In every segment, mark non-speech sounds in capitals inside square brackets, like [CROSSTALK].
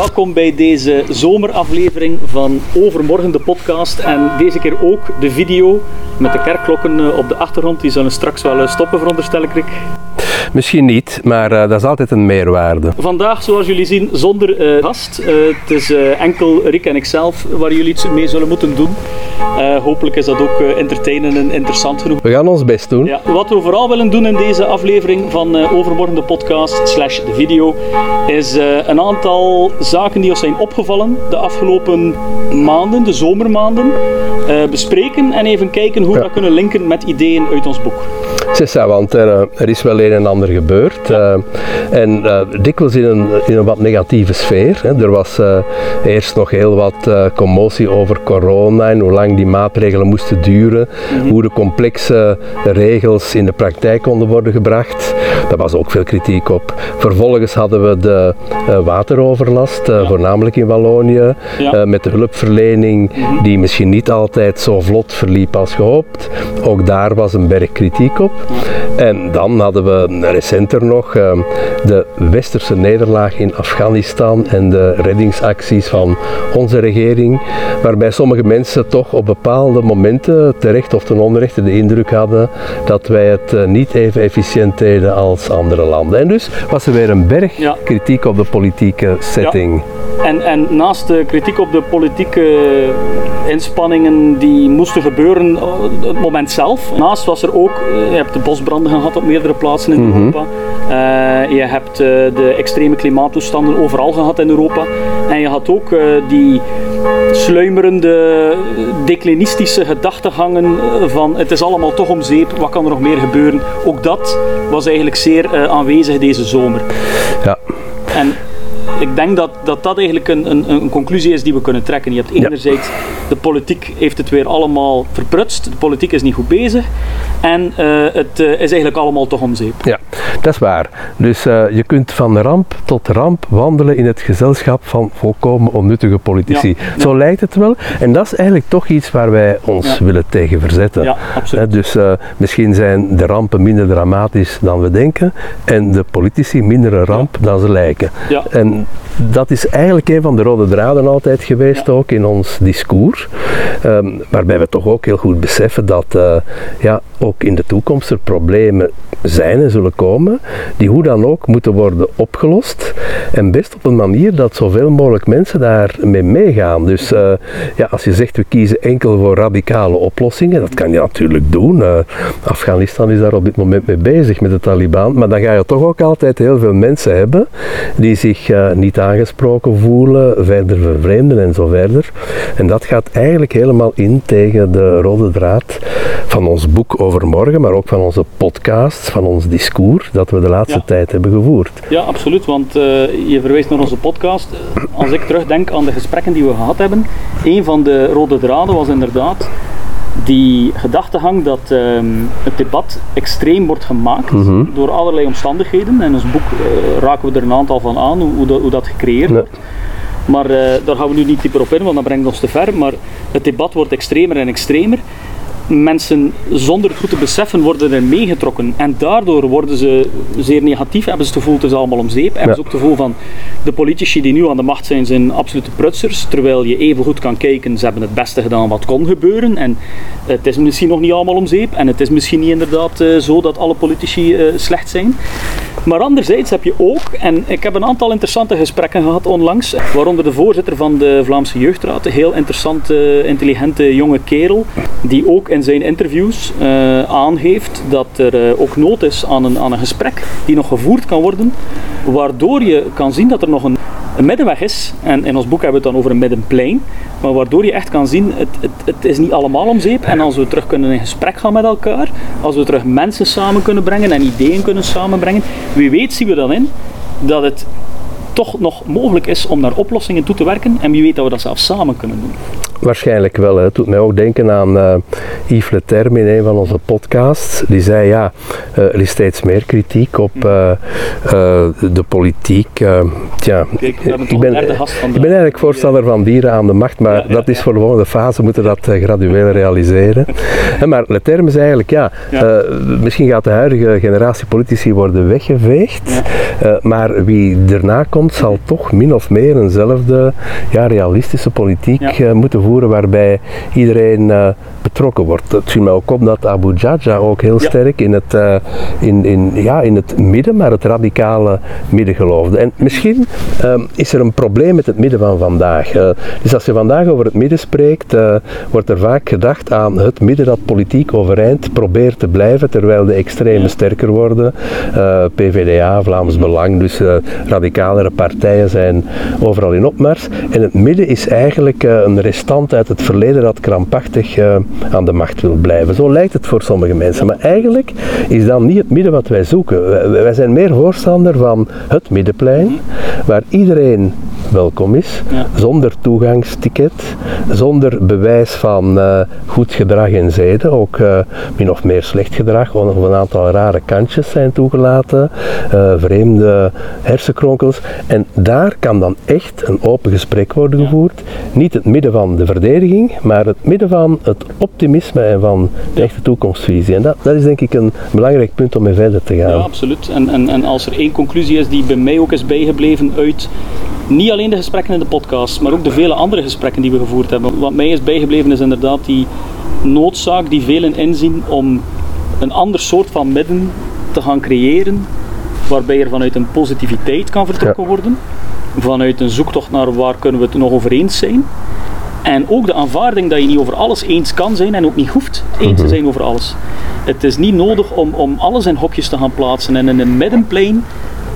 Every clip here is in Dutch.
Welkom bij deze zomeraflevering van Overmorgen de podcast. En deze keer ook de video met de kerkklokken eh, op de achtergrond. Die zullen straks wel eh, stoppen, veronderstel ik. Misschien niet, maar uh, dat is altijd een meerwaarde. Vandaag, zoals jullie zien, zonder uh, gast. Uh, het is enkel Rick en ikzelf waar jullie iets mee zullen moeten doen. hopelijk is dat ook entertainend en interessant genoeg. We gaan ons best doen. Ja, wat we vooral willen doen in deze aflevering van Overmorgen de podcast slash de video, is een aantal zaken die ons zijn opgevallen de afgelopen maanden, de zomermaanden, bespreken en even kijken hoe we dat kunnen linken met ideeën uit ons boek. Cessa, want er, er, is wel een en ander gebeurd. Uh, en uh, dikwijls in een, in een wat negatieve sfeer. Hè. Er was uh, eerst nog heel wat commotie over corona en hoe lang die maatregelen moesten duren. Mm -hmm. Hoe de complexe regels in de praktijk konden worden gebracht. Daar was ook veel kritiek op. Vervolgens hadden we de wateroverlast, ja. voornamelijk in Wallonië. Ja. met de hulpverlening die misschien niet altijd zo vlot verliep als gehoopt. Ook daar was een berg kritiek op. En dan hadden we recenter nog de westerse nederlaag in Afghanistan en de reddingsacties van onze regering, waarbij sommige mensen toch op bepaalde momenten, terecht of ten onrechte, de indruk hadden dat wij het niet even efficiënt deden als andere landen. En dus was er weer een berg ja. kritiek op de politieke setting. Ja. En, en naast de kritiek op de politieke inspanningen die moesten gebeuren op het moment zelf, naast was er ook, je hebt de bosbranden gehad op meerdere plaatsen in Mhm. Europa. Uh, je hebt de extreme klimaattoestanden overal gehad in Europa. En je had ook uh, die sluimerende, declinistische gedachtegangen van het is allemaal toch om zeep, wat kan er nog meer gebeuren? Ook dat was eigenlijk zeer aanwezig deze zomer. Ja. En ik denk dat dat, dat eigenlijk een, een, een, conclusie is die we kunnen trekken. Je hebt enerzijds, ja. de politiek heeft het weer allemaal verprutst, de politiek is niet goed bezig en uh, het uh, is eigenlijk allemaal toch om zeep. Ja, dat is waar. Dus uh, je kunt van ramp tot ramp wandelen in het gezelschap van volkomen onnuttige politici. Ja, ja. Zo lijkt het wel. En dat is eigenlijk toch iets waar wij ons willen tegen verzetten. Ja, absoluut. dus misschien zijn de rampen minder dramatisch dan we denken en de politici minder een ramp dan ze lijken. Ja. En dat is eigenlijk een van de rode draden altijd geweest ook in ons discours. Um, waarbij we toch ook heel goed beseffen dat uh, ja, ook in de toekomst er problemen zijn en zullen komen die hoe dan ook moeten worden opgelost. En best op een manier dat zoveel mogelijk mensen daarmee meegaan. Dus uh, ja, als je zegt we kiezen enkel voor radicale oplossingen, dat kan je natuurlijk doen. Uh, Afghanistan is daar op dit moment mee bezig met de Taliban. Maar dan ga je toch ook altijd heel veel mensen hebben die zich uh, niet aangesproken voelen, verder vervreemden en zo verder. En dat gaat eigenlijk helemaal in tegen de rode draad van ons boek over morgen, maar ook van onze podcast, van ons discours dat we de laatste ja. tijd hebben gevoerd. Ja, absoluut, want uh, je verwijst naar onze podcast. Als ik terugdenk aan de gesprekken die we gehad hebben, een van de rode draden was inderdaad die gedachtegang dat um, het debat extreem wordt gemaakt Mhm. mm -hmm. door allerlei omstandigheden. In ons boek uh, raken we er een aantal van aan, hoe, hoe, dat, hoe dat gecreëerd Nee. wordt. Maar uh, daar gaan we nu niet dieper op in, want dat brengt ons te ver. Maar het debat wordt extremer en extremer. Mensen zonder het goed te beseffen worden er meegetrokken. En daardoor worden ze zeer negatief. Hebben ze het gevoel, het is allemaal om zeep. Hebben ze ook het gevoel van, de politici die nu aan de macht zijn, zijn absolute prutsers. Terwijl je even goed kan kijken, ze hebben het beste gedaan wat kon gebeuren. En het is misschien nog niet allemaal om zeep. En het is misschien niet inderdaad uh, zo dat alle politici uh, slecht zijn. Maar anderzijds heb je ook, en ik heb een aantal interessante gesprekken gehad onlangs, waaronder de voorzitter van de Vlaamse Jeugdraad, een heel interessante, intelligente jonge kerel, die ook in zijn interviews uh, aangeeft dat er uh, ook nood is aan een, aan een gesprek die nog gevoerd kan worden, waardoor je kan zien dat er nog een, een middenweg is. En in ons boek hebben we het dan over een middenplein, maar waardoor je echt kan zien, het, het, het is niet allemaal om zeep. En als we terug kunnen in gesprek gaan met elkaar, als we terug mensen samen kunnen brengen en ideeën kunnen samenbrengen, wie weet zien we dan in dat het toch nog mogelijk is om naar oplossingen toe te werken en wie weet dat we dat zelfs samen kunnen doen. Waarschijnlijk wel. Hè. Het doet mij ook denken aan uh, Yves Leterme in een van onze podcasts. Die zei ja, uh, er is steeds meer kritiek op uh, de politiek. tja, Kijk, ik, ben, ik ben eigenlijk voorstander van dieren aan de macht, maar ja, ja, dat is voor de volgende fase, moeten dat gradueel realiseren. [LAUGHS] maar Leterme is eigenlijk ja, misschien gaat de huidige generatie politici worden weggeveegd, maar wie erna komt zal toch min of meer eenzelfde ja, realistische politiek eh, moeten voeren waarbij iedereen eh, betrokken wordt. Het viel mij ook op dat Abu Jaja ook heel Ja. sterk in het, eh, in, in, ja, in het midden, maar het radicale midden geloofde. En misschien ehm, is er een probleem met het midden van vandaag. Eh, dus als je vandaag over het midden spreekt, eh, wordt er vaak gedacht aan het midden dat politiek overeind probeert te blijven, terwijl de extremen sterker worden. Eh, PVDA, Vlaams Belang, dus eh, radicalere partijen zijn overal in opmars. En het midden is eigenlijk eh, een restant uit het verleden dat krampachtig eh, aan de macht wil blijven. Zo lijkt het voor sommige mensen. Maar eigenlijk is dat niet het midden wat wij zoeken. Wij, wij zijn meer voorstander van het middenplein, waar iedereen welkom is, Ja. zonder toegangsticket, zonder bewijs van eh, goed gedrag en zeden, ook eh, min of meer slecht gedrag, of een aantal rare kantjes zijn toegelaten, eh, vreemde hersenkronkels. En daar kan dan echt een open gesprek worden gevoerd. Niet het midden van de verdediging, maar het midden van het optimisme en van de echte toekomstvisie. En dat, dat is denk ik een belangrijk punt om mee verder te gaan. Ja, absoluut. En, en, en als er één conclusie is die bij mij ook is bijgebleven uit niet alleen de gesprekken in de podcast, maar ook de vele andere gesprekken die we gevoerd hebben. Wat mij is bijgebleven is inderdaad die noodzaak die velen inzien om een ander soort van midden te gaan creëren, waarbij er vanuit een positiviteit kan vertrokken worden, vanuit een zoektocht naar waar kunnen we het nog over eens zijn. En ook de aanvaarding dat je niet over alles eens kan zijn en ook niet hoeft eens te zijn over alles. Het is niet nodig om, om alles in hokjes te gaan plaatsen. En in een middenplein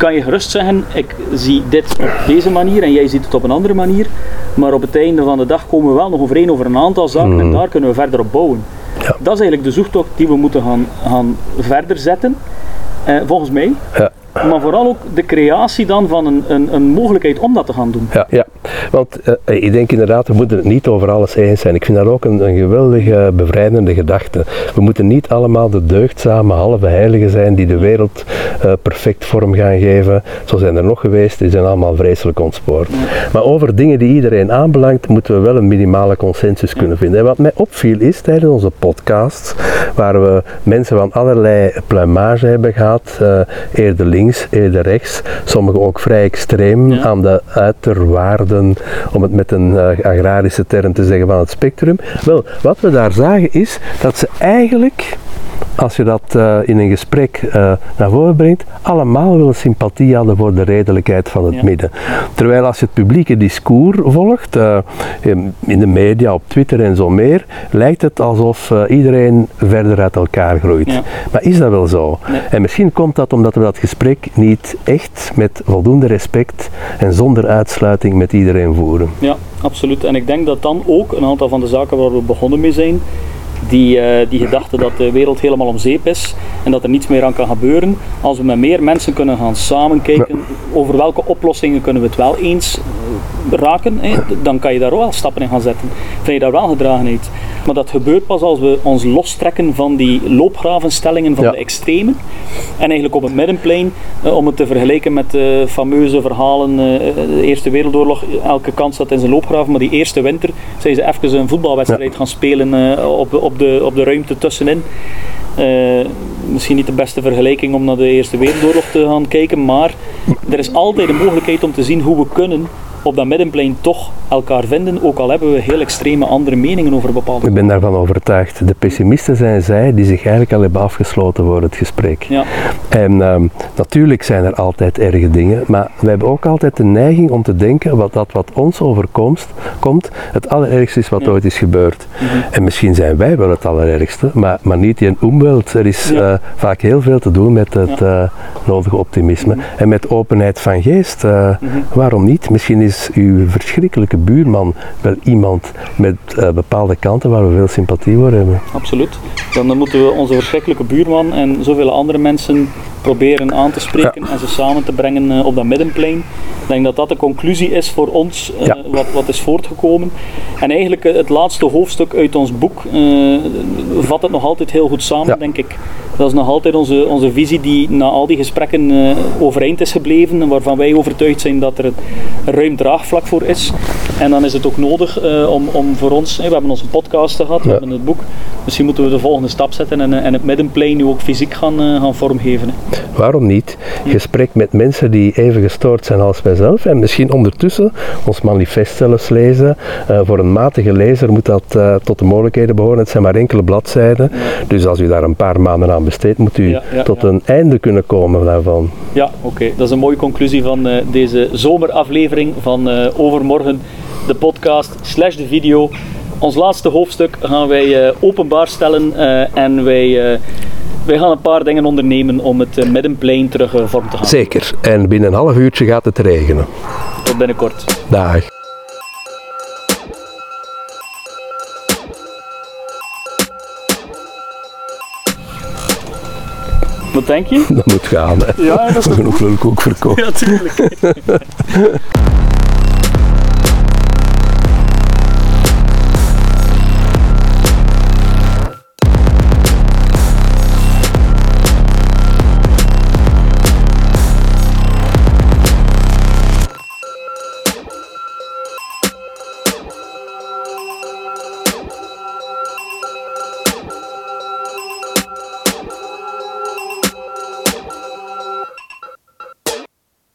kan je gerust zeggen, ik zie dit op deze manier en jij ziet het op een andere manier. Maar op het einde van de dag komen we wel nog overeen over een aantal zaken en daar kunnen we verder op bouwen. Ja. Dat is eigenlijk de zoektocht die we moeten gaan, gaan verder zetten, eh, volgens mij. Ja. Maar vooral ook de creatie dan van een, een, een mogelijkheid om dat te gaan doen. Ja, ja. want eh, ik denk inderdaad, we moeten het niet over alles eens zijn. Ik vind dat ook een, een geweldige bevrijdende gedachte. We moeten niet allemaal de deugdzame halve heiligen zijn die de wereld eh, perfect vorm gaan geven. Zo zijn er nog geweest, die zijn allemaal vreselijk ontspoord. Maar over dingen die iedereen aanbelangt, moeten we wel een minimale consensus kunnen vinden. En wat mij opviel is tijdens onze podcast, waar we mensen van allerlei pluimage hebben gehad, eh, eerder links, eerder rechts, sommigen ook vrij extreem Ja. aan de uiterwaarden, om het met een eh, agrarische term te zeggen, van het spectrum. Wel, wat we daar zagen is dat ze eigenlijk als je dat eh, in een gesprek eh, naar voren brengt, allemaal wel sympathie hadden voor de redelijkheid van het Ja. midden. Terwijl als je het publieke discours volgt, eh, in de media, op Twitter en zo meer, lijkt het alsof iedereen verder uit elkaar groeit. Ja. Maar is dat wel zo? Nee. En misschien komt dat omdat we dat gesprek niet echt met voldoende respect en zonder uitsluiting met iedereen voeren. Ja, absoluut. En ik denk dat dan ook een aantal van de zaken waar we begonnen mee zijn, die, eh, die gedachte dat de wereld helemaal om zeep is en dat er niets meer aan kan gebeuren, als we met meer mensen kunnen gaan samenkijken over welke oplossingen kunnen we het wel eens eh, raken, hè, dan kan je daar wel stappen in gaan zetten. Vind je daar wel gedragenheid. Maar dat gebeurt pas als we ons lostrekken van die loopgravenstellingen van Ja. de extremen. En eigenlijk op het middenplein, eh, om het te vergelijken met de fameuze verhalen, de Eerste Wereldoorlog, elke kans zat in zijn loopgraven, maar die eerste winter zijn ze even een voetbalwedstrijd gaan spelen op, op, de, op de ruimte tussenin. Eh, misschien niet de beste vergelijking om naar de Eerste Wereldoorlog te gaan kijken, maar er is altijd een mogelijkheid om te zien hoe we kunnen op dat middenplein toch elkaar vinden, ook al hebben we heel extreme andere meningen over bepaalde Ik ben daarvan overtuigd. De pessimisten zijn zij die zich eigenlijk al hebben afgesloten voor het gesprek. Ja, En ehm, natuurlijk zijn er altijd erge dingen, maar we hebben ook altijd de neiging om te denken wat dat wat ons overkomt, komt, het allerergste is wat Ja. ooit is gebeurd. En misschien zijn wij wel het allerergste, maar, maar niet in omweld. Er is Ja. eh, vaak heel veel te doen met het eh, nodige optimisme en met openheid van geest. Eh, Waarom niet? Misschien is uw verschrikkelijke buurman wel iemand met eh, bepaalde kanten waar we veel sympathie voor hebben. absoluut. Dan moeten we onze verschrikkelijke buurman en zoveel andere mensen proberen aan te spreken en ze samen te brengen eh, op dat middenplein. Ik denk dat dat de conclusie is voor ons, eh, wat, wat is voortgekomen. En eigenlijk eh, het laatste hoofdstuk uit ons boek vat het nog altijd heel goed samen, Ja. denk ik. Dat is nog altijd onze, onze visie die na al die gesprekken overeind is gebleven en waarvan wij overtuigd zijn dat er een ruim draagvlak voor is. En dan is het ook nodig om, om voor ons, we hebben onze podcast gehad, we hebben het boek, misschien moeten we de volgende stap zetten en, en het middenplein nu ook fysiek gaan, gaan vormgeven. hè. Waarom niet? Gesprek met mensen die even gestoord zijn als wij zelf en misschien ondertussen ons manifest zelfs lezen. Uh, voor een matige lezer moet dat uh, tot de mogelijkheden behoren. Het zijn maar enkele bladzijden. Dus als u daar een paar maanden aan besteedt, moet u ja, ja, tot een einde kunnen komen daarvan. Ja, oké. Dat is een mooie conclusie van uh, deze zomeraflevering van Overmorgen. De podcast slash de video. Ons laatste hoofdstuk gaan wij openbaar stellen en wij wij gaan een paar dingen ondernemen om het uh, middenplein terug uh, vorm te gaan. Zeker. En binnen een half uurtje gaat het regenen. Tot binnenkort. Dag. Wat denk je? [LAUGHS] Dat moet gaan, hè. Ja, dat is genoeg leuk ook verkopen. [LAUGHS] Ja, tuurlijk. [LAUGHS]